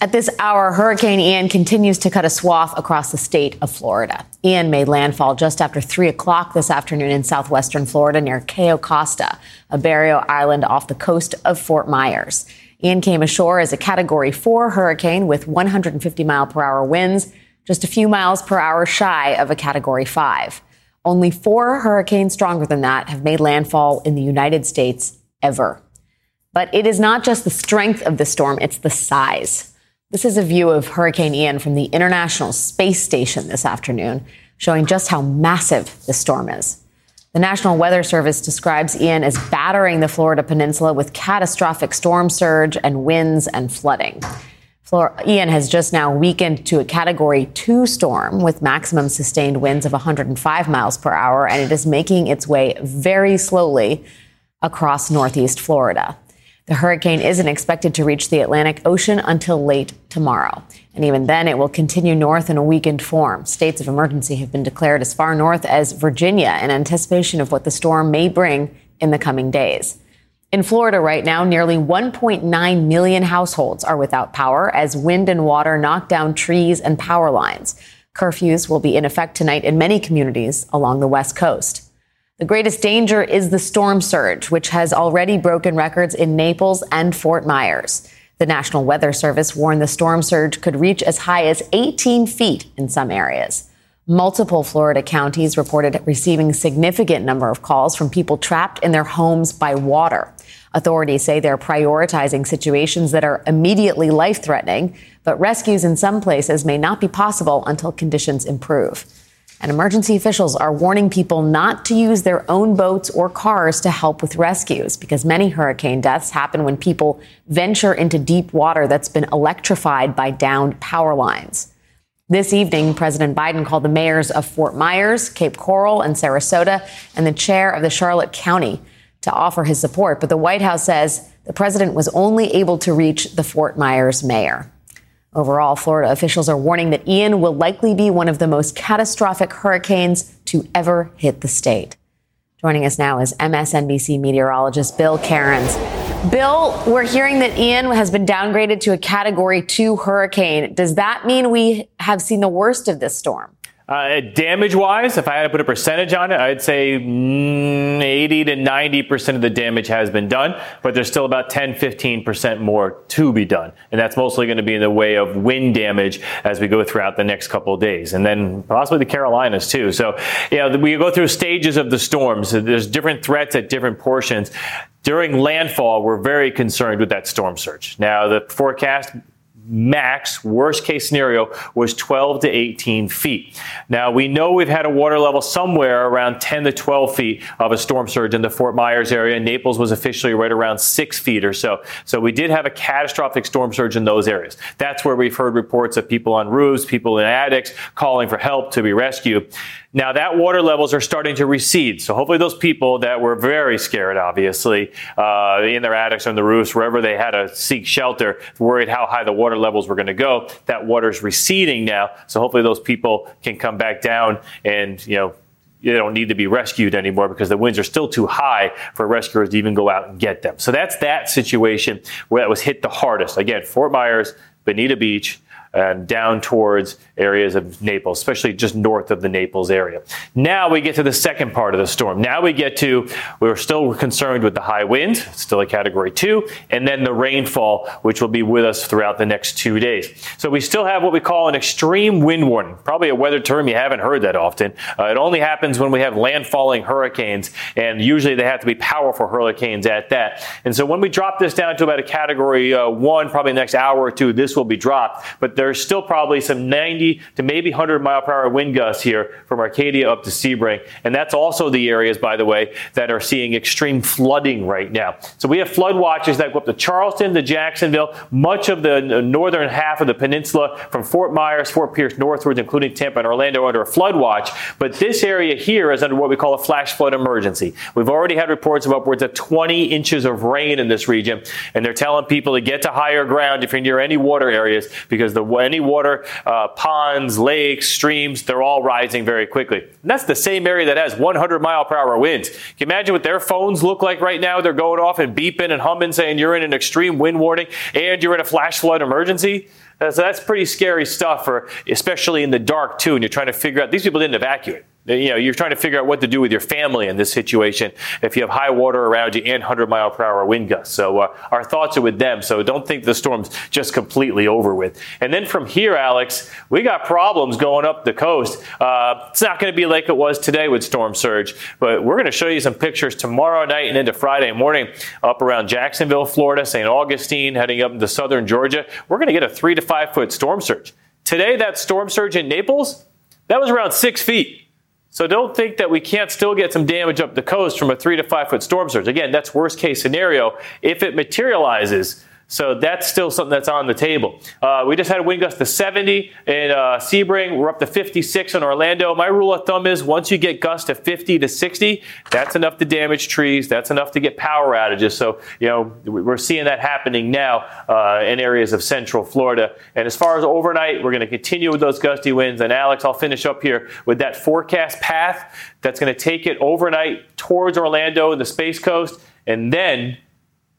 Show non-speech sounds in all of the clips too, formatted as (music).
At this hour, Hurricane Ian continues to cut a swath across the state of Florida. Ian made landfall just after 3 o'clock this afternoon in southwestern Florida near Cayo Costa, a barrier island off the coast of Fort Myers. Ian came ashore as a Category 4 hurricane with 150 mile per hour winds, just a few miles per hour shy of a Category 5. Only four hurricanes stronger than that have made landfall in the United States ever. But it is not just the strength of the storm, it's the size. This is a view of Hurricane Ian from the International Space Station this afternoon, showing just how massive the storm is. The National Weather Service describes Ian as battering the Florida peninsula with catastrophic storm surge and winds and flooding. Ian has just now weakened to a category two storm with maximum sustained winds of 105 miles per hour, and it is making its way very slowly across northeast Florida. The hurricane isn't expected to reach the Atlantic Ocean until late tomorrow. And even then, it will continue north in a weakened form. States of emergency have been declared as far north as Virginia in anticipation of what the storm may bring in the coming days. In Florida right now, nearly 1.9 million households are without power as wind and water knock down trees and power lines. Curfews will be in effect tonight in many communities along the West Coast. The greatest danger is the storm surge, which has already broken records in Naples and Fort Myers. The National Weather Service warned the storm surge could reach as high as 18 feet in some areas. Multiple Florida counties reported receiving significant number of calls from people trapped in their homes by water. Authorities say they're prioritizing situations that are immediately life threatening, but rescues in some places may not be possible until conditions improve. And emergency officials are warning people not to use their own boats or cars to help with rescues because many hurricane deaths happen when people venture into deep water that's been electrified by downed power lines. This evening, President Biden called the mayors of Fort Myers, Cape Coral, and Sarasota, and the chair of the Charlotte County to offer his support. But the White House says the president was only able to reach the Fort Myers mayor. Overall, Florida officials are warning that Ian will likely be one of the most catastrophic hurricanes to ever hit the state. Joining us now is MSNBC meteorologist Bill Karins. Bill, we're hearing that Ian has been downgraded to a category two hurricane. Does that mean we have seen the worst of this storm? Uh, damage wise, if I had to put a percentage on it, I'd say mm, 80 to 90% of the damage has been done, but there's still about 10, 15% more to be done. And that's mostly going to be in the way of wind damage as we go throughout the next couple of days. And then possibly the Carolinas too. So, you know, we go through stages of the storms. There's different threats at different portions. During landfall, we're very concerned with that storm surge. Now, the forecast max, worst case scenario, was 12 to 18 feet. Now, we know we've had a water level somewhere around 10 to 12 feet of a storm surge in the Fort Myers area. Naples was officially right around six feet or so. So we did have a catastrophic storm surge in those areas. That's where we've heard reports of people on roofs, people in attics calling for help to be rescued. Now that water levels are starting to recede. So hopefully those people that were very scared, obviously, uh, in their attics or on the roofs, wherever they had to seek shelter, worried how high the water levels were going to go, that water's receding now. So hopefully those people can come back down and, you know, they don't need to be rescued anymore because the winds are still too high for rescuers to even go out and get them. So that's that situation where that was hit the hardest. Again, Fort Myers, Bonita Beach, and down towards areas of Naples, especially just north of the Naples area. Now we get to the second part of the storm. Now we get to, we're still concerned with the high winds, still a category two, and then the rainfall, which will be with us throughout the next two days. So we still have what we call an extreme wind warning, probably a weather term you haven't heard that often. Uh, it only happens when we have landfalling hurricanes, and usually they have to be powerful hurricanes at that. And so when we drop this down to about a category uh, one, probably the next hour or two, this will be dropped. But there's still probably some 90 to maybe 100 mile per hour wind gusts here from Arcadia up to Sebring. And that's also the areas, by the way, that are seeing extreme flooding right now. So we have flood watches that go up to Charleston, to Jacksonville, much of the northern half of the peninsula from Fort Myers, Fort Pierce northwards, including Tampa and Orlando under a flood watch. But this area here is under what we call a flash flood emergency. We've already had reports of upwards of 20 inches of rain in this region, and they're telling people to get to higher ground if you're near any water areas because the any water, uh, ponds, lakes, streams, they're all rising very quickly. And that's the same area that has 100 mile per hour winds. Can you imagine what their phones look like right now? They're going off and beeping and humming saying you're in an extreme wind warning and you're in a flash flood emergency. So that's pretty scary stuff, for, especially in the dark, too, and you're trying to figure out these people didn't evacuate you know, you're trying to figure out what to do with your family in this situation if you have high water around you and 100 mile per hour wind gusts. So uh, our thoughts are with them. So don't think the storm's just completely over with. And then from here, Alex, we got problems going up the coast. Uh, it's not going to be like it was today with storm surge, but we're going to show you some pictures tomorrow night and into Friday morning up around Jacksonville, Florida, St. Augustine, heading up into southern Georgia. We're going to get a three to five foot storm surge. Today, that storm surge in Naples, that was around six feet. So don't think that we can't still get some damage up the coast from a three to five foot storm surge. Again, that's worst case scenario. If it materializes, so that's still something that's on the table. Uh, we just had a wind gust to 70 in uh, Sebring. We're up to 56 in Orlando. My rule of thumb is once you get gusts to 50 to 60, that's enough to damage trees. That's enough to get power outages. So, you know, we're seeing that happening now uh, in areas of central Florida. And as far as overnight, we're going to continue with those gusty winds. And Alex, I'll finish up here with that forecast path that's going to take it overnight towards Orlando and the Space Coast. And then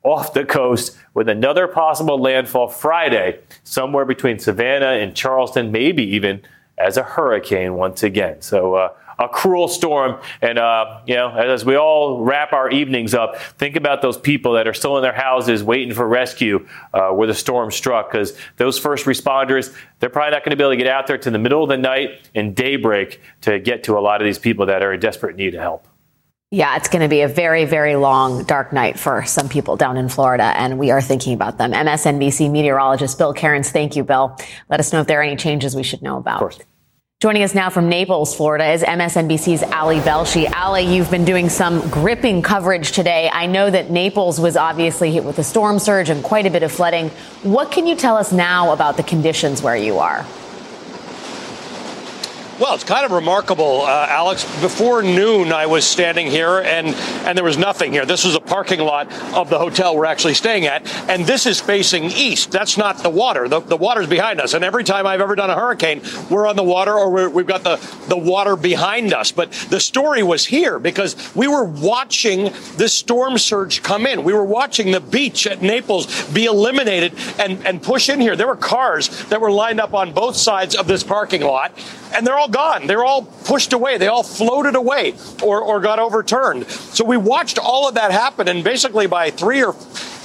off the coast with another possible landfall Friday, somewhere between Savannah and Charleston, maybe even as a hurricane once again. So, uh, a cruel storm. And, uh, you know, as we all wrap our evenings up, think about those people that are still in their houses waiting for rescue uh, where the storm struck, because those first responders, they're probably not going to be able to get out there to the middle of the night and daybreak to get to a lot of these people that are in desperate need of help. Yeah, it's going to be a very, very long, dark night for some people down in Florida, and we are thinking about them. MSNBC meteorologist Bill Karins, thank you, Bill. Let us know if there are any changes we should know about. Joining us now from Naples, Florida, is MSNBC's Ali Velshi. Ali, you've been doing some gripping coverage today. I know that Naples was obviously hit with a storm surge and quite a bit of flooding. What can you tell us now about the conditions where you are? Well, it's kind of remarkable, uh, Alex. Before noon, I was standing here and, and there was nothing here. This was a parking lot of the hotel we're actually staying at. And this is facing east. That's not the water. The, the water's behind us. And every time I've ever done a hurricane, we're on the water or we have got the, the water behind us. But the story was here because we were watching this storm surge come in. We were watching the beach at Naples be eliminated and, and push in here. There were cars that were lined up on both sides of this parking lot and they're all gone. They're all pushed away. They all floated away or, or got overturned. So we watched all of that happen. And basically by three or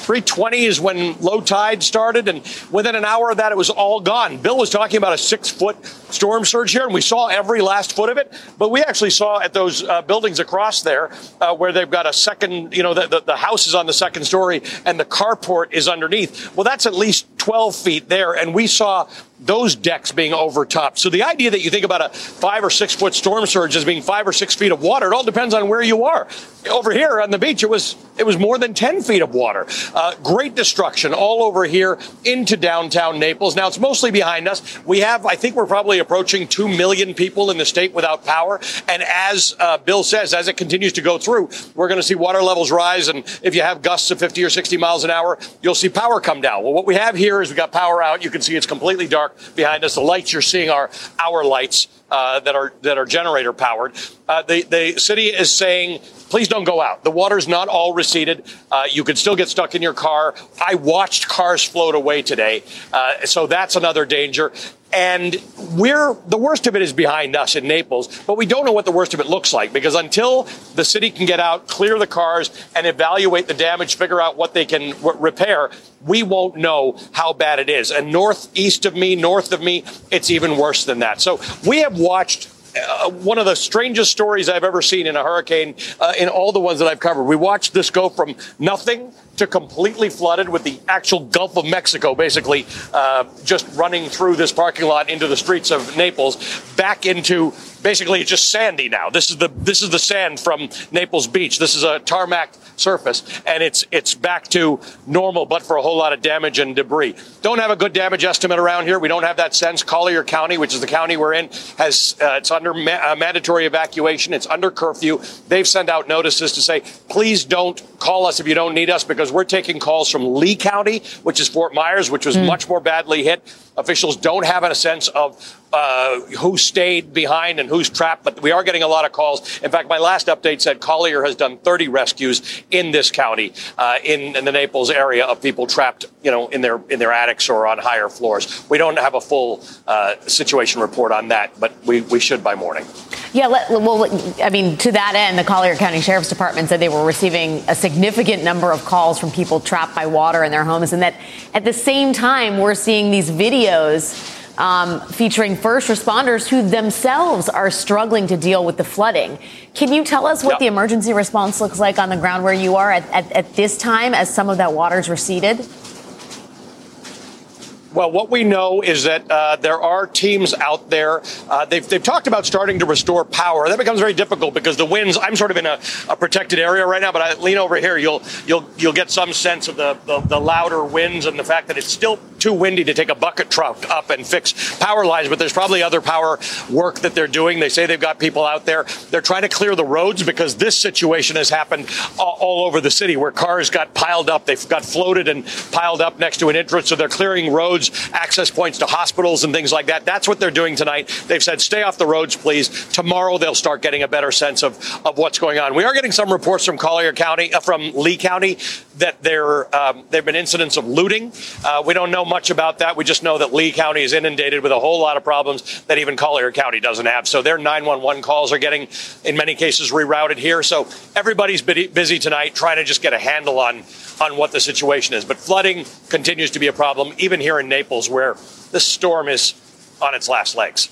320 is when low tide started, and within an hour of that, it was all gone. Bill was talking about a six foot storm surge here, and we saw every last foot of it. But we actually saw at those uh, buildings across there uh, where they've got a second, you know, the, the, the house is on the second story and the carport is underneath. Well, that's at least 12 feet there, and we saw those decks being overtopped. So the idea that you think about a five or six foot storm surge as being five or six feet of water, it all depends on where you are. Over here on the beach, it was it was more than 10 feet of water. Uh, great destruction all over here into downtown Naples. Now it's mostly behind us. We have, I think, we're probably approaching two million people in the state without power. And as uh, Bill says, as it continues to go through, we're going to see water levels rise. And if you have gusts of 50 or 60 miles an hour, you'll see power come down. Well, what we have here is we got power out. You can see it's completely dark behind us. The lights you're seeing are our lights uh, that are that are generator powered. Uh, the the city is saying, please don't go out. The water's not all receded. Uh, you could still get stuck in your car. I watched cars float away today, uh, so that's another danger. And we're the worst of it is behind us in Naples, but we don't know what the worst of it looks like because until the city can get out, clear the cars, and evaluate the damage, figure out what they can w- repair, we won't know how bad it is. And northeast of me, north of me, it's even worse than that. So we have watched uh, one of the strangest stories I've ever seen in a hurricane uh, in all the ones that I've covered. We watched this go from nothing to completely flooded with the actual Gulf of Mexico basically uh, just running through this parking lot into the streets of Naples back into basically just sandy now. This is the this is the sand from Naples Beach. This is a tarmac surface, and it's it's back to normal, but for a whole lot of damage and debris. Don't have a good damage estimate around here. We don't have that sense. Collier County, which is the county we're in, has uh, it's under ma- uh, mandatory evacuation. It's under curfew. They've sent out notices to say, please don't call us if you don't need us, because we're taking calls from Lee County, which is Fort Myers, which was mm. much more badly hit. Officials don't have a sense of uh, who stayed behind and who's trapped, but we are getting a lot of calls. In fact, my last update said Collier has done 30 rescues in this county, uh, in, in, the Naples area, of people trapped, you know, in their in their attics or on higher floors. We don't have a full uh, situation report on that, but we, we should by morning. Yeah, let, well, I mean, to that end, the Collier County Sheriff's Department said they were receiving a significant number of calls from people trapped by water in their homes, and that at the same time, we're seeing these videos um, featuring first responders who themselves are struggling to deal with the flooding. Can you tell us what the emergency response looks like on the ground where you are at, at, at this time as some of that water's receded? Well, what we know is that uh, there are teams out there. Uh, they've, they've talked about starting to restore power. That becomes very difficult because the winds. I'm sort of in a, a protected area right now, but I lean over here. You'll you'll you'll get some sense of the, the, the louder winds and the fact that it's still too windy to take a bucket truck up and fix power lines. But there's probably other power work that they're doing. They say they've got people out there. They're trying to clear the roads because this situation has happened all, all over the city where cars got piled up. They've got floated and piled up next to an entrance. So they're clearing roads access points to hospitals and things like that. That's what they're doing tonight. They've said, stay off the roads, please. Tomorrow they'll start getting a better sense of, of what's going on. We are getting some reports from Collier County, uh, from Lee County, that there um, there have been incidents of looting. Uh, we don't know much about that. We just know that Lee County is inundated with a whole lot of problems that even Collier County doesn't have. So their 911 calls are getting, in many cases, rerouted here. So everybody's busy tonight trying to just get a handle on on what the situation is. But flooding continues to be a problem, even here in Naples, where the storm is on its last legs.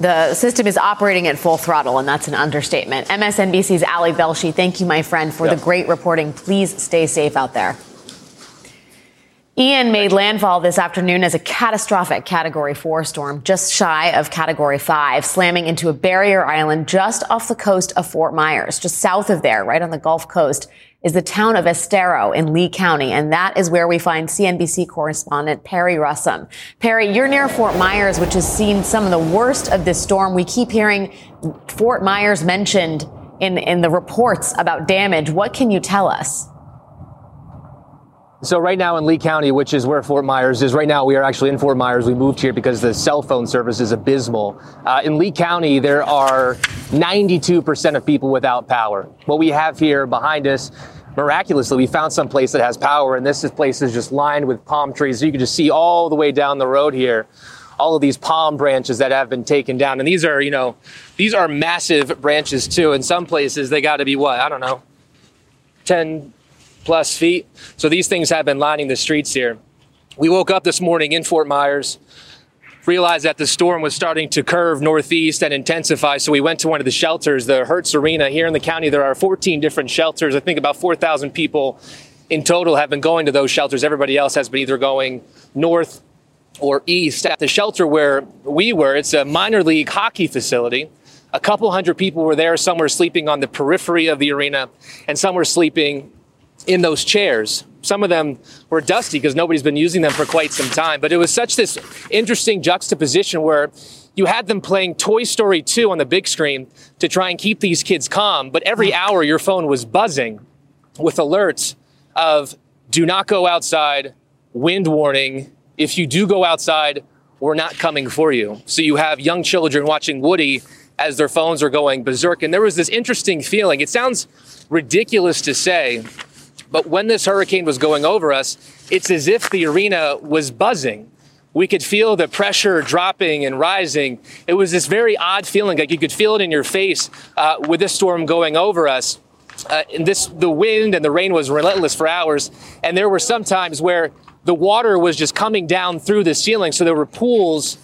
The system is operating at full throttle, and that's an understatement. MSNBC's Ali Velshi, thank you, my friend, for the great reporting. Please stay safe out there. Ian made landfall this afternoon as a catastrophic Category 4 storm, just shy of Category 5, slamming into a barrier island just off the coast of Fort Myers, just south of there, right on the Gulf Coast is the town of Estero in Lee County, and that is where we find CNBC correspondent Perry Russom. Perry, you're near Fort Myers, which has seen some of the worst of this storm. We keep hearing Fort Myers mentioned in, in the reports about damage. What can you tell us? So right now in Lee County, which is where Fort Myers is, right now we are actually in Fort Myers. We moved here because the cell phone service is abysmal. Uh, in Lee County, there are 92% of people without power. What we have here behind us miraculously, we found some place that has power, and this place is just lined with palm trees. You can just see all the way down the road here, all of these palm branches that have been taken down. And these are, you know, these are massive branches too. In some places, they got to be what? I don't know, 10, plus feet. So these things have been lining the streets here. We woke up this morning in Fort Myers, realized that the storm was starting to curve northeast and intensify. So we went to one of the shelters, the Hertz Arena here in the county. There are 14 different shelters. I think about 4,000 people in total have been going to those shelters. Everybody else has been either going north or east. At the shelter where we were, it's a minor league hockey facility. A couple hundred people were there. Some were sleeping on the periphery of the arena, and some were sleeping in those chairs. Some of them were dusty because nobody's been using them for quite some time. But it was such this interesting juxtaposition where you had them playing Toy Story 2 on the big screen to try and keep these kids calm. But every hmm. hour your phone was buzzing with alerts of do not go outside, wind warning. If you do go outside, we're not coming for you. So you have young children watching Woody as their phones are going berserk. And there was this interesting feeling. It sounds ridiculous to say, but when this hurricane was going over us, it's as if the arena was buzzing. We could feel the pressure dropping and rising. It was this very odd feeling, like you could feel it in your face uh, with this storm going over us. Uh, and this, the wind and the rain was relentless for hours. And there were some times where the water was just coming down through the ceiling. So there were pools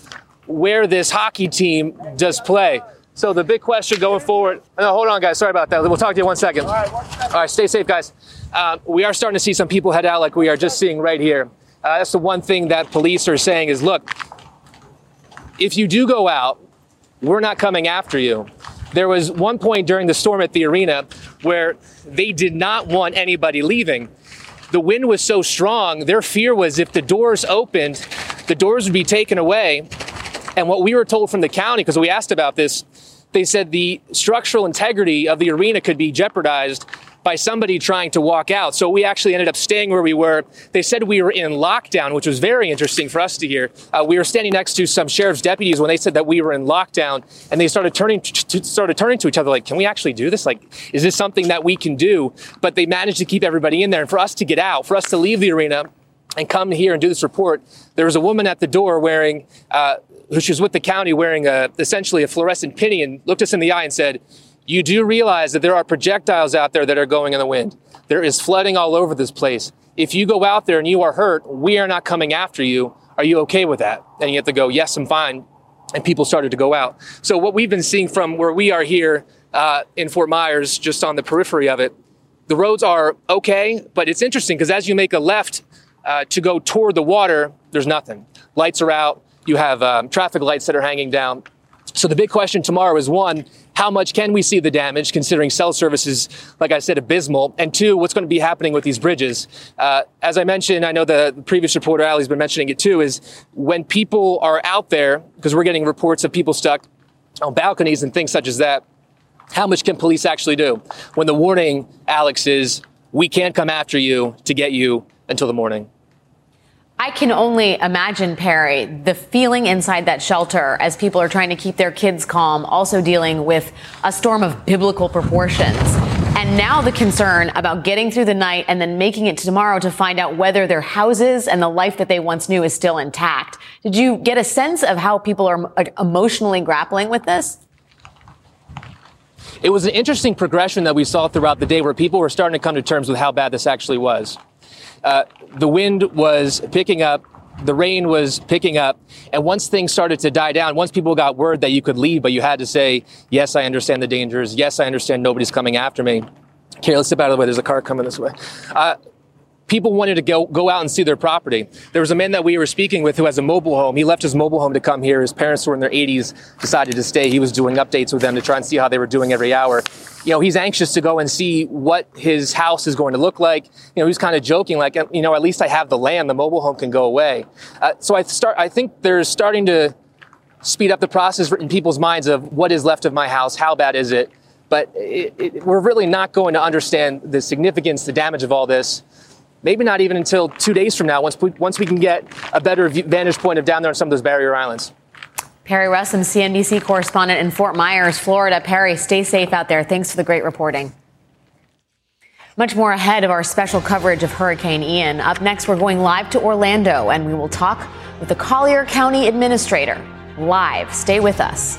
where this hockey team does play. So the big question going forward. No, hold on, guys. Sorry about that. We'll talk to you one second. All right, All right stay safe, guys. Uh, we are starting to see some people head out, like we are just seeing right here. Uh, that's the one thing that police are saying is, look, if you do go out, we're not coming after you. There was one point during the storm at the arena where they did not want anybody leaving. The wind was so strong, their fear was if the doors opened, the doors would be taken away. And what we were told from the county, because we asked about this, they said the structural integrity of the arena could be jeopardized by somebody trying to walk out. So we actually ended up staying where we were. They said we were in lockdown, which was very interesting for us to hear. Uh, we were standing next to some sheriff's deputies when they said that we were in lockdown, and they started turning to, started turning to each other like, "Can we actually do this? Like, is this something that we can do?" But they managed to keep everybody in there, and for us to get out, for us to leave the arena and come here and do this report, there was a woman at the door wearing, uh, who she was with the county wearing a, essentially a fluorescent penny and looked us in the eye and said, you do realize that there are projectiles out there that are going in the wind. There is flooding all over this place. If you go out there and you are hurt, we are not coming after you. Are you okay with that? And you have to go, yes, I'm fine. And people started to go out. So what we've been seeing from where we are here uh, in Fort Myers, just on the periphery of it, the roads are okay, but it's interesting because as you make a left uh, to go toward the water, there's nothing. Lights are out. You have um, traffic lights that are hanging down. So the big question tomorrow is one, how much can we see the damage considering cell service is, like I said, abysmal? And two, what's going to be happening with these bridges? Uh, as I mentioned, I know the previous reporter, Ali's been mentioning it too, is when people are out there, because we're getting reports of people stuck on balconies and things such as that, how much can police actually do? When the warning, Alex, is we can't come after you to get you until the morning. I can only imagine, Perry, the feeling inside that shelter as people are trying to keep their kids calm, also dealing with a storm of biblical proportions. And now the concern about getting through the night and then making it to tomorrow to find out whether their houses and the life that they once knew is still intact. Did you get a sense of how people are uh, emotionally grappling with this? It was an interesting progression that we saw throughout the day where people were starting to come to terms with how bad this actually was. Uh, the wind was picking up, the rain was picking up, and once things started to die down, once people got word that you could leave, but you had to say, "Yes, I understand the dangers. Yes, I understand nobody's coming after me." Okay, let's step out of the way. There's a car coming this way. Uh, people wanted to go, go out and see their property. There was a man that we were speaking with who has a mobile home. He left his mobile home to come here. His parents were in their 80s, decided to stay. He was doing updates with them to try and see how they were doing every hour. You know, he's anxious to go and see what his house is going to look like. You know, he's kind of joking, like, you know, at least I have the land. The mobile home can go away. Uh, so I start, I think they're starting to speed up the process in people's minds of what is left of my house, how bad is it. But it, it, we're really not going to understand the significance, the damage of all this maybe not even until two days from now, once we, once we can get a better vantage point of down there on some of those barrier islands. Perry Russom, CNBC correspondent in Fort Myers, Florida. Perry, stay safe out there. Thanks for the great reporting. Much more ahead of our special coverage of Hurricane Ian. Up next, we're going live to Orlando and we will talk with the Collier County Administrator. Live. Stay with us.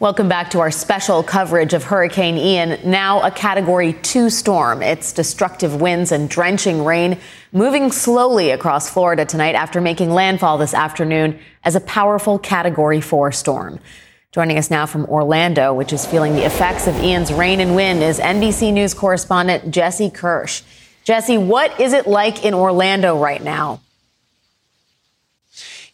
Welcome back to our special coverage of Hurricane Ian, now a Category 2 storm. Its destructive winds and drenching rain moving slowly across Florida tonight after making landfall this afternoon as a powerful Category 4 storm. Joining us now from Orlando, which is feeling the effects of Ian's rain and wind, is NBC News correspondent Jesse Kirsch. Jesse, what is it like in Orlando right now?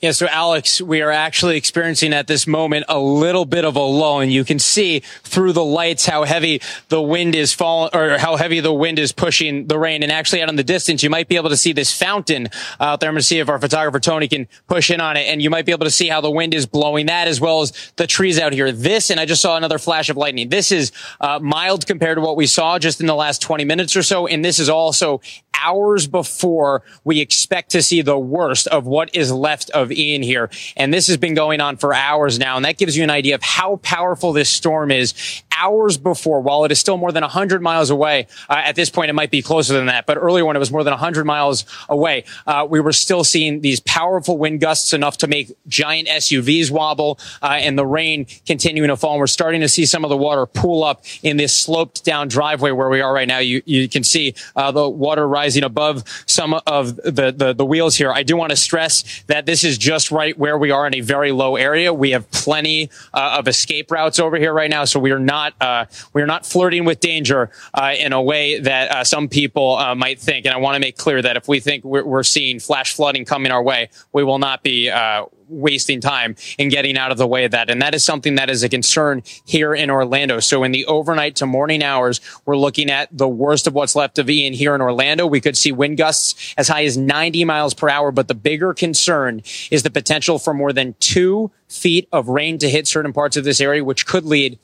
Yeah, so Alex, we are actually experiencing at this moment a little bit of a lull, and you can see through the lights how heavy the wind is falling, or how heavy the wind is pushing the rain. And actually, out in the distance, you might be able to see this fountain out there. I'm going to see if our photographer Tony can push in on it, and you might be able to see how the wind is blowing that, as well as the trees out here. This, and I just saw another flash of lightning. This is uh, mild compared to what we saw just in the last 20 minutes or so, and this is also hours before we expect to see the worst of what is left of Ian here. And this has been going on for hours now. And that gives you an idea of how powerful this storm is hours before, while it is still more than 100 miles away. Uh, at this point, it might be closer than that. But earlier when it was more than 100 miles away, uh, we were still seeing these powerful wind gusts enough to make giant SUVs wobble uh, and the rain continuing to fall. And we're starting to see some of the water pool up in this sloped down driveway where we are right now. You, you can see uh, the water rising above some of the, the, the wheels here. I do want to stress that this is just right where we are in a very low area. We have plenty uh, of escape routes over here right now, so we are not uh, we are not flirting with danger uh, in a way that uh, some people uh, might think. And I want to make clear that if we think we're, we're, seeing flash flooding coming our way, we will not be uh, wasting time and getting out of the way of that. And that is something that is a concern here in Orlando. So in the overnight to morning hours, we're looking at the worst of what's left of Ian here in Orlando. We could see wind gusts as high as 90 miles per hour. But the bigger concern is the potential for more than two feet of rain to hit certain parts of this area, which could lead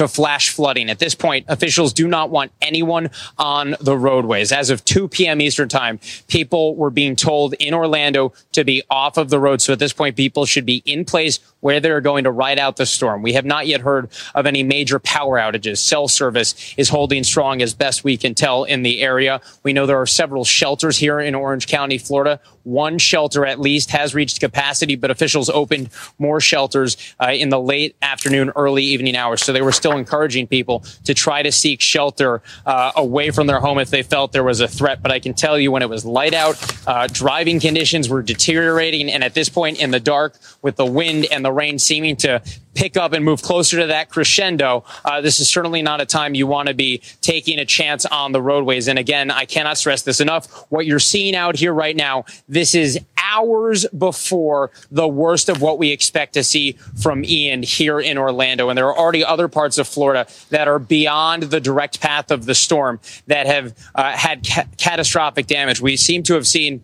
to flash flooding. At this point, officials do not want anyone on the roadways. As of 2 p.m. Eastern time, people were being told in Orlando to be off of the road. So at this point, people should be in place where they're going to ride out the storm. We have not yet heard of any major power outages. Cell service is holding strong as best we can tell in the area. We know there are several shelters here in Orange County, Florida. One shelter at least has reached capacity, but officials opened more shelters uh, in the late afternoon, early evening hours. So they were still encouraging people to try to seek shelter uh, away from their home if they felt there was a threat. But I can tell you when it was light out, uh, driving conditions were deteriorating. And at this point in the dark, with the wind and the the rain seeming to pick up and move closer to that crescendo, uh, this is certainly not a time you want to be taking a chance on the roadways. And again, I cannot stress this enough. What you're seeing out here right now, this is hours before the worst of what we expect to see from Ian here in Orlando. And there are already other parts of Florida that are beyond the direct path of the storm that have uh, had ca- catastrophic damage. We seem to have seen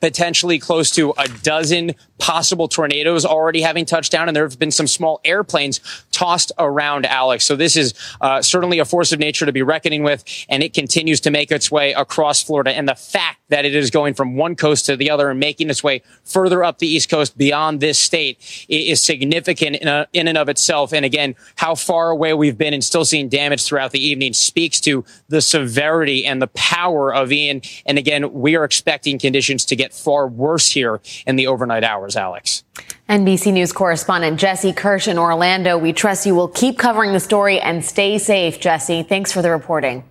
potentially close to a dozen possible tornadoes already having touched down, and there have been some small airplanes tossed around Alex. So this is uh, certainly a force of nature to be reckoning with, and it continues to make its way across Florida. And the fact that it is going from one coast to the other and making its way further up the East Coast beyond this state is significant in, a, in and of itself. And again, how far away we've been and still seeing damage throughout the evening speaks to the severity and the power of Ian. And again, we are expecting conditions to get far worse here in the overnight hours, Alex. NBC News correspondent Jesse Kirsch in Orlando. We trust you will keep covering the story and stay safe, Jesse. Thanks for the reporting.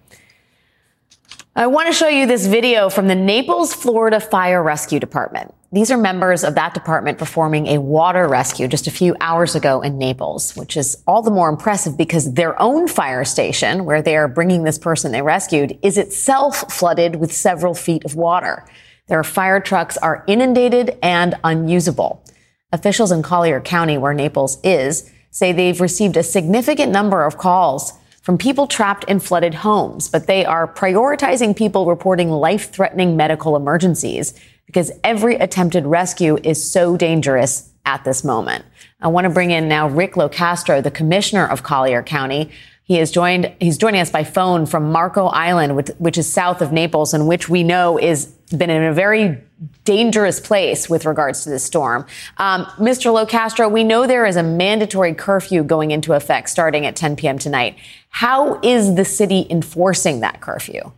I want to show you this video from the Naples, Florida Fire Rescue Department. These are members of that department performing a water rescue just a few hours ago in Naples, which is all the more impressive because their own fire station, where they are bringing this person they rescued, is itself flooded with several feet of water. Their fire trucks are inundated and unusable. Officials in Collier County, where Naples is, say they've received a significant number of calls from people trapped in flooded homes, but they are prioritizing people reporting life threatening medical emergencies because every attempted rescue is so dangerous at this moment. I want to bring in now Rick Locastro, the commissioner of Collier County. He is joined, he's joining us by phone from Marco Island, which, which is south of Naples and which we know is been in a very dangerous place with regards to this storm. Um, Mr. Locastro, we know there is a mandatory curfew going into effect starting at 10 p.m. tonight. How is the city enforcing that curfew?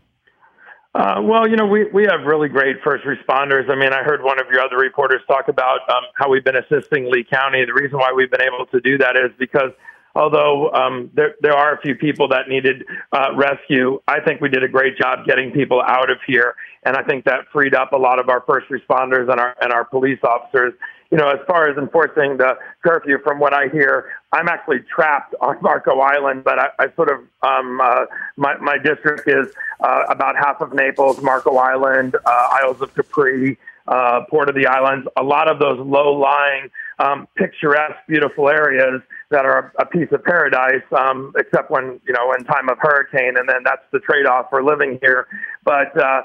Uh, well, you know, we, we have really great first responders. I mean, I heard one of your other reporters talk about um, how we've been assisting Lee County. The reason why we've been able to do that is because although um, there there are a few people that needed uh, rescue, I think we did a great job getting people out of here, and I think that freed up a lot of our first responders and our and our police officers you know, as far as enforcing the curfew, from what I hear, I'm actually trapped on (laughs) Marco Island, but I, I sort of um, uh, my my district is uh, about half of Naples, Marco Island, uh, Isles of Capri, uh, Port of the Islands. A lot of those low-lying, um, picturesque, beautiful areas that are a piece of paradise, um, except when you know in time of hurricane, and then that's the trade-off for living here. But uh,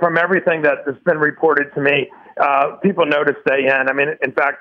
from everything that has been reported to me, uh, people know to stay in. I mean, in fact,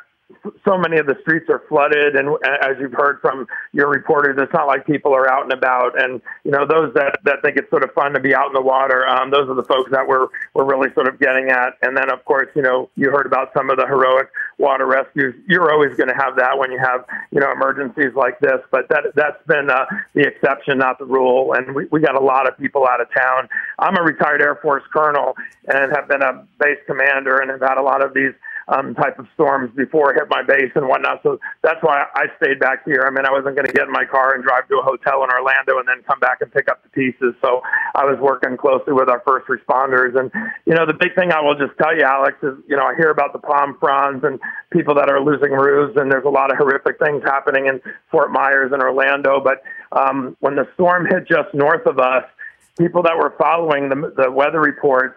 so many of the streets are flooded, and as you've heard from your reporters, it's not like people are out and about. And you know, those that that think it's sort of fun to be out in the water, um, those are the folks that we're we're really sort of getting at. And then, of course, you know, you heard about some of the heroic water rescues. You're always going to have that when you have you know emergencies like this, but that that's been uh, the exception, not the rule. And we we got a lot of people out of town. I'm a retired Air Force colonel and have been a base commander and have had a lot of these um, type of storms before it hit my base and whatnot. So that's why I stayed back here. I mean, I wasn't going to get in my car and drive to a hotel in Orlando and then come back and pick up the pieces. So I was working closely with our first responders. And, you know, the big thing I will just tell you, Alex, is, you know, I hear about the palm fronds and people that are losing roofs, and there's a lot of horrific things happening in Fort Myers and Orlando. But um, when the storm hit just north of us, people that were following the, the weather reports,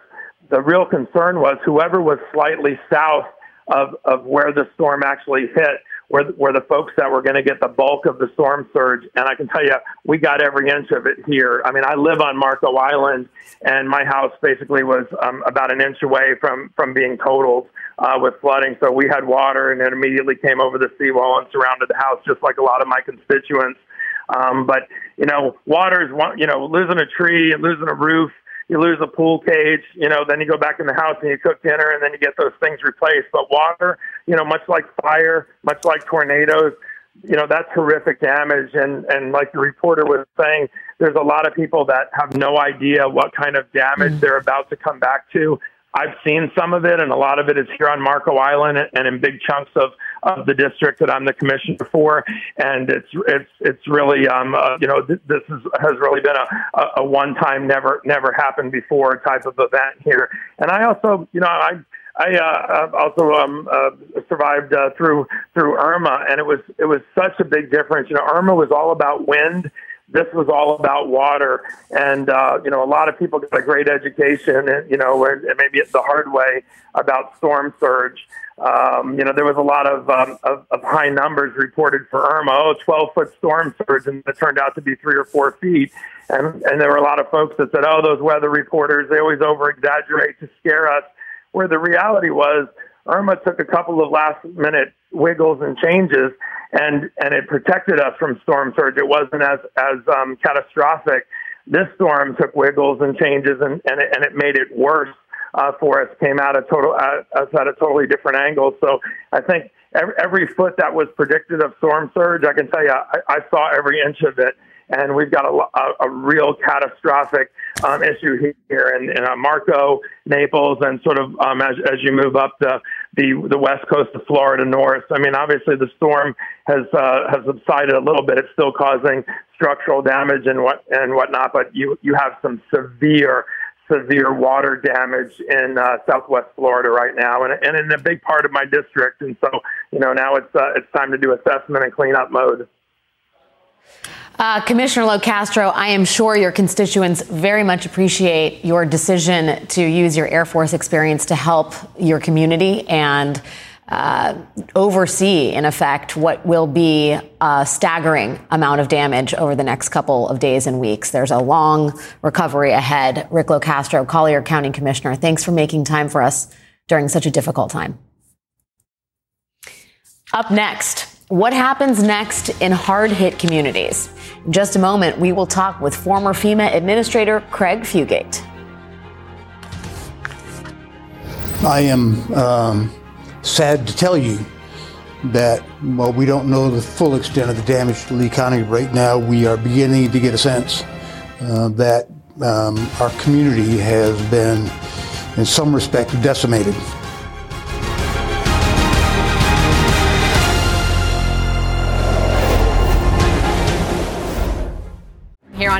the real concern was whoever was slightly south of, of where the storm actually hit, where, where the folks that were going to get the bulk of the storm surge. And I can tell you, we got every inch of it here. I mean, I live on Marco Island, and my house basically was um, about an inch away from, from being totaled uh, with flooding. So we had water, and it immediately came over the seawall and surrounded the house, just like a lot of my constituents. Um, but you know, water is one. You know, losing a tree and losing a roof you lose a pool cage, you know, then you go back in the house and you cook dinner and then you get those things replaced. But water, you know, much like fire, much like tornadoes, you know, that's horrific damage. And, and like the reporter was saying, there's a lot of people that have no idea what kind of damage mm. they're about to come back to. I've seen some of it, and a lot of it is here on Marco Island and in big chunks of, of the district that I'm the commissioner for. And it's it's it's really um uh, you know th- this is, has really been a, a, one time never never happened before type of event here. And I also you know I. I uh, also um, uh, survived uh, through through Irma, and it was it was such a big difference. You know, Irma was all about wind this was all about water. And, uh, you know, a lot of people got a great education, and, you know, and maybe it's the hard way about storm surge. Um, you know, there was a lot of, um, of, of high numbers reported for Irma, oh, 12 foot storm surge, and it turned out to be three or four feet. And, and there were a lot of folks that said, oh, those weather reporters, they always over exaggerate to scare us. Where the reality was, Irma took a couple of last minute wiggles and changes and and it protected us from storm surge. It wasn't as as um, catastrophic. This storm took wiggles and changes, and and it, and it made it worse uh, for us. Came out a total uh, us at a totally different angle. So I think every, every foot that was predicted of storm surge, I can tell you, I, I saw every inch of it and we've got a, a, a real catastrophic um, issue here in, in uh, Marco, Naples, and sort of um, as, as you move up the, the the west coast of Florida north. I mean, obviously the storm has uh, has subsided a little bit. It's still causing structural damage and what and whatnot, but you you have some severe severe water damage in uh, Southwest Florida right now, and, and in a big part of my district. And so, you know, now it's uh, it's time to do assessment and cleanup mode. Uh, Commissioner Locastro, I am sure your constituents very much appreciate your decision to use your Air Force experience to help your community and uh, oversee, in effect, what will be a staggering amount of damage over the next couple of days and weeks. There's a long recovery ahead. Rick Locastro, Collier County Commissioner, thanks for making time for us during such a difficult time. Up next, what happens next in hard hit communities? In just a moment, we will talk with former FEMA Administrator Craig Fugate. I am um, sad to tell you that while we don't know the full extent of the damage to the economy right now, we are beginning to get a sense uh, that um, our community has been, in some respect, decimated.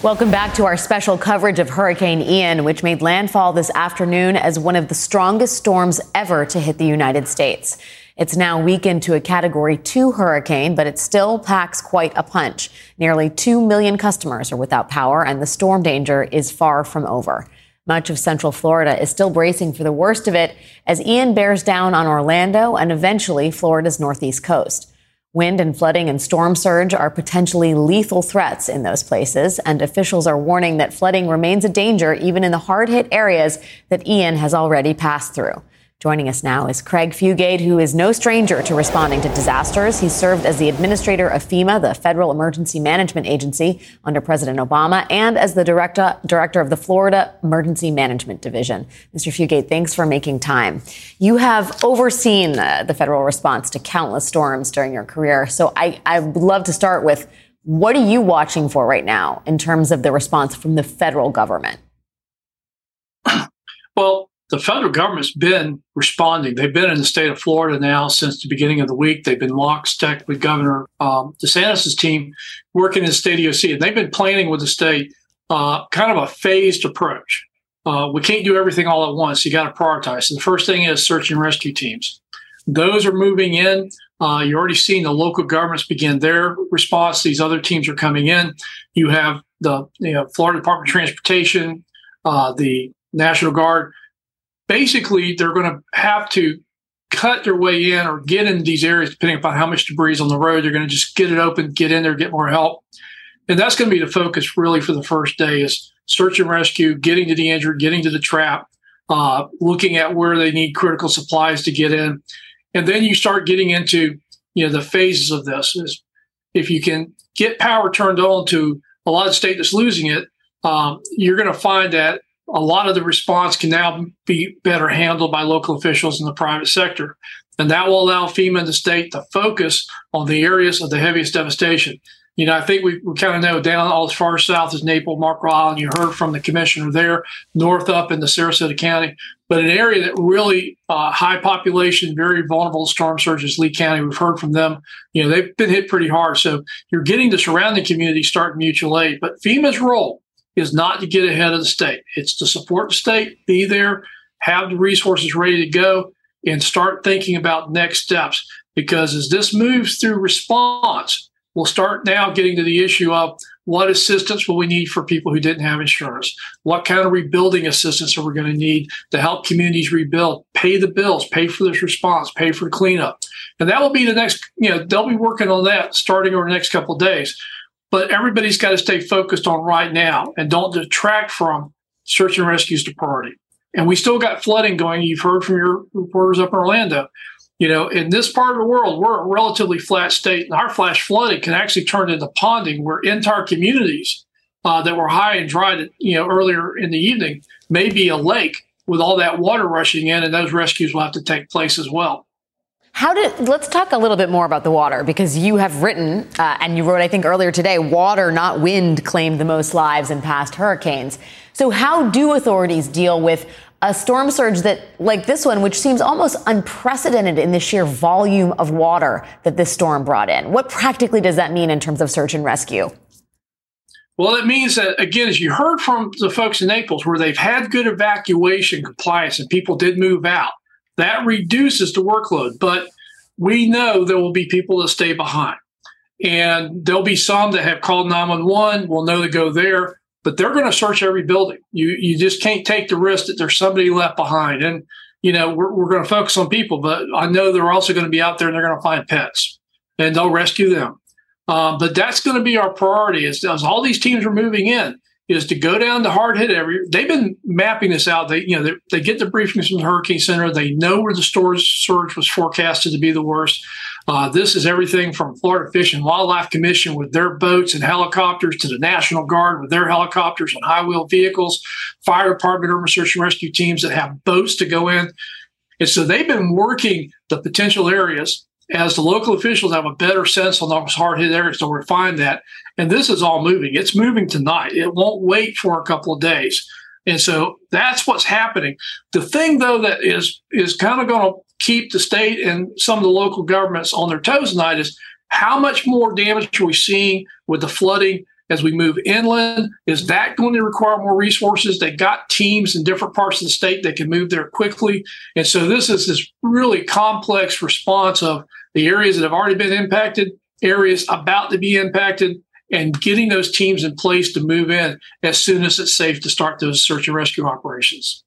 Welcome back to our special coverage of Hurricane Ian, which made landfall this afternoon as one of the strongest storms ever to hit the United States. It's now weakened to a Category 2 hurricane, but it still packs quite a punch. Nearly 2 million customers are without power, and the storm danger is far from over. Much of Central Florida is still bracing for the worst of it as Ian bears down on Orlando and eventually Florida's northeast coast. Wind and flooding and storm surge are potentially lethal threats in those places, and officials are warning that flooding remains a danger even in the hard hit areas that Ian has already passed through. Joining us now is Craig Fugate, who is no stranger to responding to disasters. He served as the administrator of FEMA, the Federal Emergency Management Agency, under President Obama, and as the director, director of the Florida Emergency Management Division. Mr. Fugate, thanks for making time. You have overseen the, the federal response to countless storms during your career. So I, I would love to start with what are you watching for right now in terms of the response from the federal government? Well, the federal government's been responding. They've been in the state of Florida now since the beginning of the week. They've been lockstep with Governor um, DeSantis' team working in the state EOC, and they've been planning with the state uh, kind of a phased approach. Uh, we can't do everything all at once. You got to prioritize. So the first thing is search and rescue teams. Those are moving in. Uh, you're already seeing the local governments begin their response. These other teams are coming in. You have the you know, Florida Department of Transportation, uh, the National Guard basically they're going to have to cut their way in or get in these areas depending upon how much debris is on the road. They're going to just get it open, get in there, get more help. And that's going to be the focus really for the first day is search and rescue, getting to the injured, getting to the trap, uh, looking at where they need critical supplies to get in. And then you start getting into, you know, the phases of this is if you can get power turned on to a lot of state that's losing it, um, you're going to find that a lot of the response can now be better handled by local officials in the private sector. And that will allow FEMA and the state to focus on the areas of the heaviest devastation. You know, I think we, we kind of know down all as far south as Naples, Marco Island, you heard from the commissioner there, north up in the Sarasota County, but an area that really uh, high population, very vulnerable to storm surges, Lee County, we've heard from them. You know, they've been hit pretty hard. So you're getting the surrounding community starting mutual aid. But FEMA's role is not to get ahead of the state. It's to support the state, be there, have the resources ready to go, and start thinking about next steps. Because as this moves through response, we'll start now getting to the issue of what assistance will we need for people who didn't have insurance? What kind of rebuilding assistance are we going to need to help communities rebuild? Pay the bills, pay for this response, pay for the cleanup. And that will be the next, you know, they'll be working on that starting over the next couple of days. But everybody's got to stay focused on right now and don't detract from search and rescue's to priority. And we still got flooding going. You've heard from your reporters up in Orlando. You know, in this part of the world, we're a relatively flat state, and our flash flooding can actually turn into ponding, where entire communities uh, that were high and dry, you know, earlier in the evening, may be a lake with all that water rushing in, and those rescues will have to take place as well. How did let's talk a little bit more about the water because you have written uh, and you wrote I think earlier today water not wind claimed the most lives in past hurricanes. So how do authorities deal with a storm surge that like this one which seems almost unprecedented in the sheer volume of water that this storm brought in? What practically does that mean in terms of search and rescue? Well, it means that, again, as you heard from the folks in Naples, where they've had good evacuation compliance and people did move out, that reduces the workload. But we know there will be people that stay behind. And there'll be some that have called 911, will know to go there, but they're going to search every building. You you just can't take the risk that there's somebody left behind. And, you know, we're, we're going to focus on people, but I know they're also going to be out there and they're going to find pets and they'll rescue them. Um, but that's going to be our priority as, as all these teams are moving in is to go down to hard hit area. They've been mapping this out. They, you know, they, they, get the briefings from the Hurricane Center. They know where the storage surge was forecasted to be the worst. Uh, this is everything from Florida Fish and Wildlife Commission with their boats and helicopters to the National Guard with their helicopters and high wheel vehicles, fire department, urban search and rescue teams that have boats to go in. And so they've been working the potential areas as the local officials have a better sense on those hard hit areas to refine that. And this is all moving. It's moving tonight. It won't wait for a couple of days. And so that's what's happening. The thing though that is is kind of going to keep the state and some of the local governments on their toes tonight is how much more damage are we seeing with the flooding as we move inland? Is that going to require more resources? They got teams in different parts of the state that can move there quickly. And so this is this really complex response of the areas that have already been impacted, areas about to be impacted, and getting those teams in place to move in as soon as it's safe to start those search and rescue operations.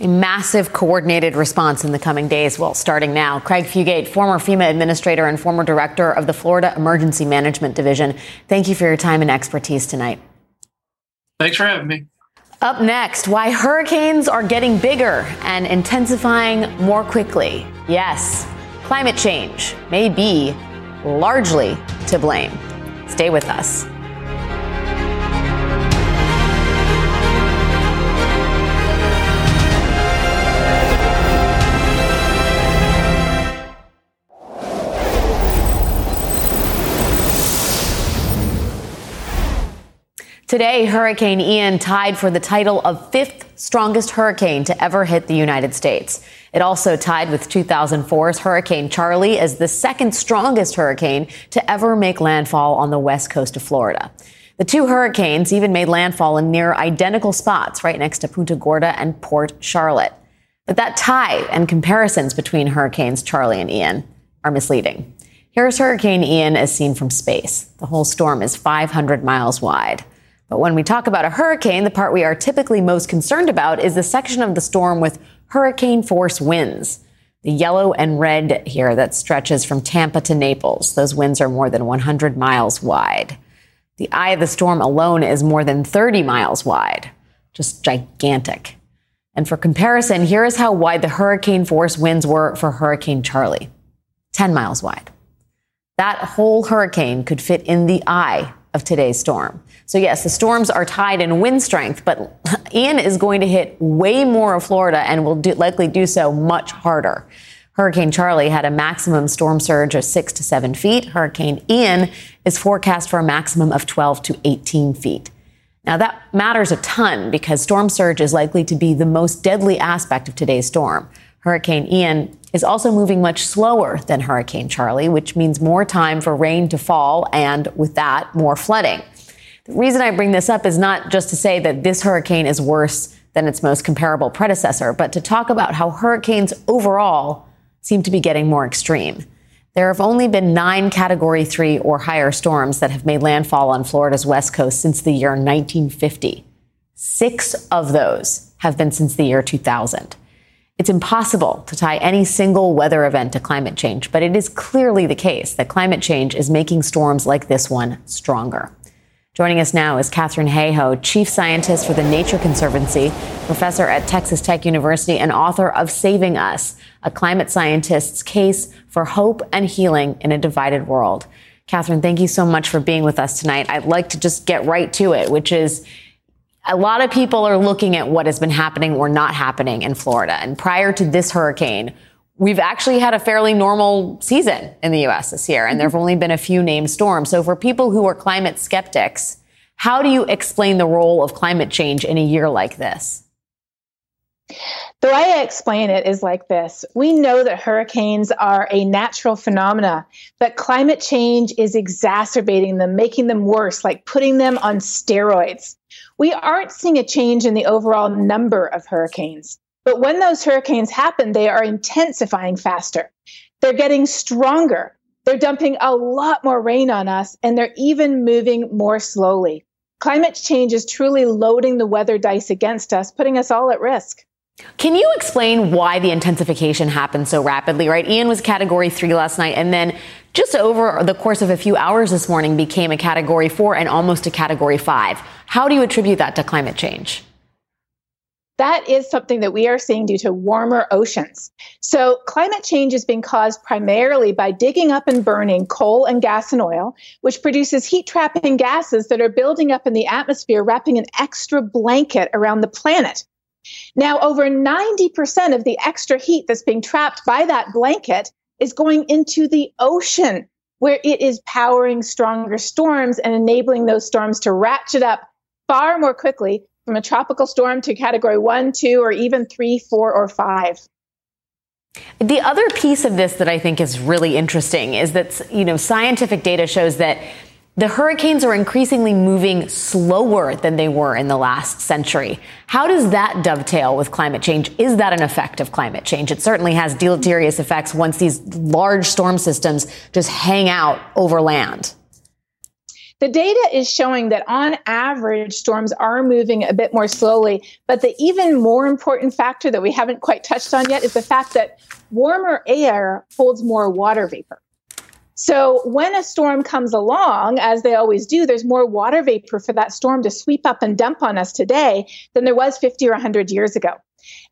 A massive coordinated response in the coming days. Well, starting now. Craig Fugate, former FEMA administrator and former director of the Florida Emergency Management Division. Thank you for your time and expertise tonight. Thanks for having me. Up next, why hurricanes are getting bigger and intensifying more quickly. Yes, climate change may be largely to blame. Stay with us. Today, Hurricane Ian tied for the title of fifth strongest hurricane to ever hit the United States. It also tied with 2004's Hurricane Charley as the second strongest hurricane to ever make landfall on the west coast of Florida. The two hurricanes even made landfall in near identical spots right next to Punta Gorda and Port Charlotte. But that tie and comparisons between hurricanes Charley and Ian are misleading. Here's Hurricane Ian as seen from space. The whole storm is 500 miles wide. But when we talk about a hurricane, the part we are typically most concerned about is the section of the storm with hurricane force winds. The yellow and red here that stretches from Tampa to Naples. Those winds are more than 100 miles wide. The eye of the storm alone is more than 30 miles wide. Just gigantic. And for comparison, here is how wide the hurricane force winds were for Hurricane Charley 10 miles wide. That whole hurricane could fit in the eye of today's storm. So, yes, the storms are tied in wind strength, but (laughs) Ian is going to hit way more of Florida and will do, likely do so much harder. Hurricane Charley had a maximum storm surge of six to seven feet. Hurricane Ian is forecast for a maximum of 12 to 18 feet. Now, that matters a ton because storm surge is likely to be the most deadly aspect of today's storm. Hurricane Ian is also moving much slower than Hurricane Charley, which means more time for rain to fall and, with that, more flooding. The reason I bring this up is not just to say that this hurricane is worse than its most comparable predecessor, but to talk about how hurricanes overall seem to be getting more extreme. There have only been nine Category 3 or higher storms that have made landfall on Florida's west coast since the year 1950. Six of those have been since the year 2000. It's impossible to tie any single weather event to climate change, but it is clearly the case that climate change is making storms like this one stronger. Joining us now is Katharine Hayhoe, Chief Scientist for the Nature Conservancy, professor at Texas Tech University, and author of Saving Us, a climate scientist's case for hope and healing in a divided world. Katharine, thank you so much for being with us tonight. I'd like to just get right to it, which is a lot of people are looking at what has been happening or not happening in Florida. And prior to this hurricane, we've actually had a fairly normal season in the U.S. this year, and mm-hmm. there have only been a few named storms. So for people who are climate skeptics, how do you explain the role of climate change in a year like this? The way I explain it is like this. We know that hurricanes are a natural phenomena, but climate change is exacerbating them, making them worse, like putting them on steroids. We aren't seeing a change in the overall number of hurricanes. But when those hurricanes happen, they are intensifying faster. They're getting stronger. They're dumping a lot more rain on us, and they're even moving more slowly. Climate change is truly loading the weather dice against us, putting us all at risk. Can you explain why the intensification happened so rapidly, right? Ian was category three last night, and then just over the course of a few hours this morning became a category four and almost a category five. How do you attribute that to climate change? That is something that we are seeing due to warmer oceans. So, climate change is being caused primarily by digging up and burning coal and gas and oil, which produces heat trapping gases that are building up in the atmosphere, wrapping an extra blanket around the planet. Now, over 90% of the extra heat that's being trapped by that blanket is going into the ocean, where it is powering stronger storms and enabling those storms to ratchet up far more quickly from a tropical storm to category one, two, or even three, four, or five. The other piece of this that I think is really interesting is that, you know, scientific data shows that the hurricanes are increasingly moving slower than they were in the last century. How does that dovetail with climate change? Is that an effect of climate change? It certainly has deleterious effects once these large storm systems just hang out over land. The data is showing that on average, storms are moving a bit more slowly. But the even more important factor that we haven't quite touched on yet is the fact that warmer air holds more water vapor. So when a storm comes along, as they always do, there's more water vapor for that storm to sweep up and dump on us today than there was 50 or 100 years ago.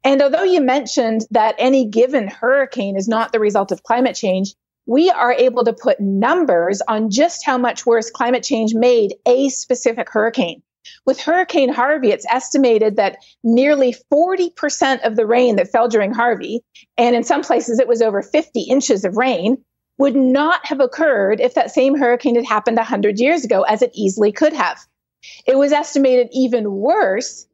And although you mentioned that any given hurricane is not the result of climate change, we are able to put numbers on just how much worse climate change made a specific hurricane. With Hurricane Harvey, it's estimated that nearly 40% of the rain that fell during Harvey, and in some places it was over 50 inches of rain, would not have occurred if that same hurricane had happened 100 years ago, as it easily could have. It was estimated even worse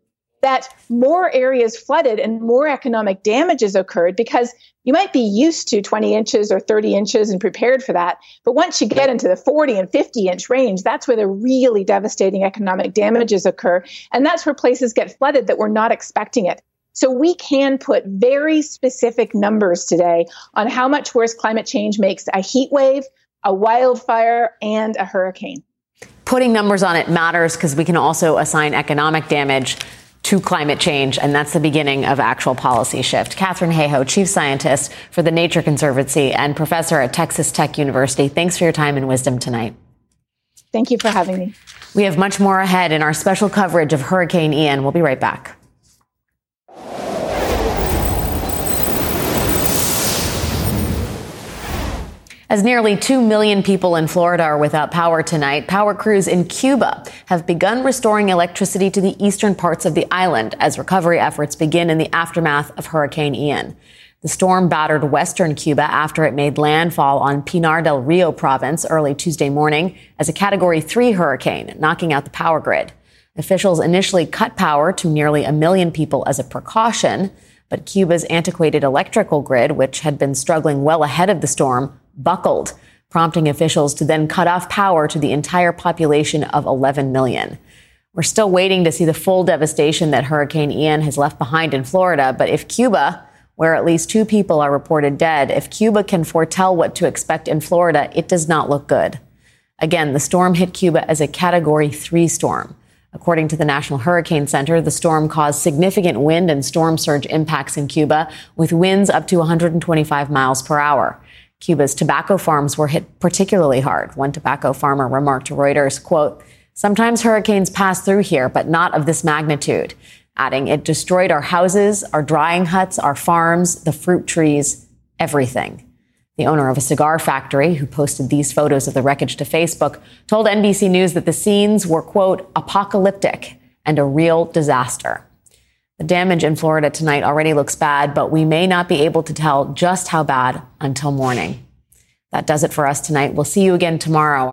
that more areas flooded and more economic damages occurred because you might be used to 20 inches or 30 inches and prepared for that. But once you get into the 40 and 50 inch range, that's where the really devastating economic damages occur. And that's where places get flooded that were not expecting it. So we can put very specific numbers today on how much worse climate change makes a heat wave, a wildfire, and a hurricane. Putting numbers on it matters because we can also assign economic damage to climate change, and that's the beginning of actual policy shift. Katharine Hayhoe, Chief Scientist for the Nature Conservancy and Professor at Texas Tech University, thanks for your time and wisdom tonight. Thank you for having me. We have much more ahead in our special coverage of Hurricane Ian. We'll be right back. As nearly 2 million people in Florida are without power tonight, power crews in Cuba have begun restoring electricity to the eastern parts of the island as recovery efforts begin in the aftermath of Hurricane Ian. The storm battered western Cuba after it made landfall on Pinar del Rio province early Tuesday morning as a Category 3 hurricane, knocking out the power grid. Officials initially cut power to nearly a million people as a precaution, but Cuba's antiquated electrical grid, which had been struggling well ahead of the storm, buckled, prompting officials to then cut off power to the entire population of 11 million. We're still waiting to see the full devastation that Hurricane Ian has left behind in Florida, but if Cuba, where at least two people are reported dead, if Cuba can foretell what to expect in Florida, it does not look good. Again, the storm hit Cuba as a Category 3 storm. According to the National Hurricane Center, the storm caused significant wind and storm surge impacts in Cuba, with winds up to 125 miles per hour. Cuba's tobacco farms were hit particularly hard. One tobacco farmer remarked to Reuters, quote, Sometimes hurricanes pass through here, but not of this magnitude. Adding, it destroyed our houses, our drying huts, our farms, the fruit trees, everything. The owner of a cigar factory, who posted these photos of the wreckage to Facebook, told NBC News that the scenes were, quote, apocalyptic and a real disaster. The damage in Florida tonight already looks bad, but we may not be able to tell just how bad until morning. That does it for us tonight. We'll see you again tomorrow.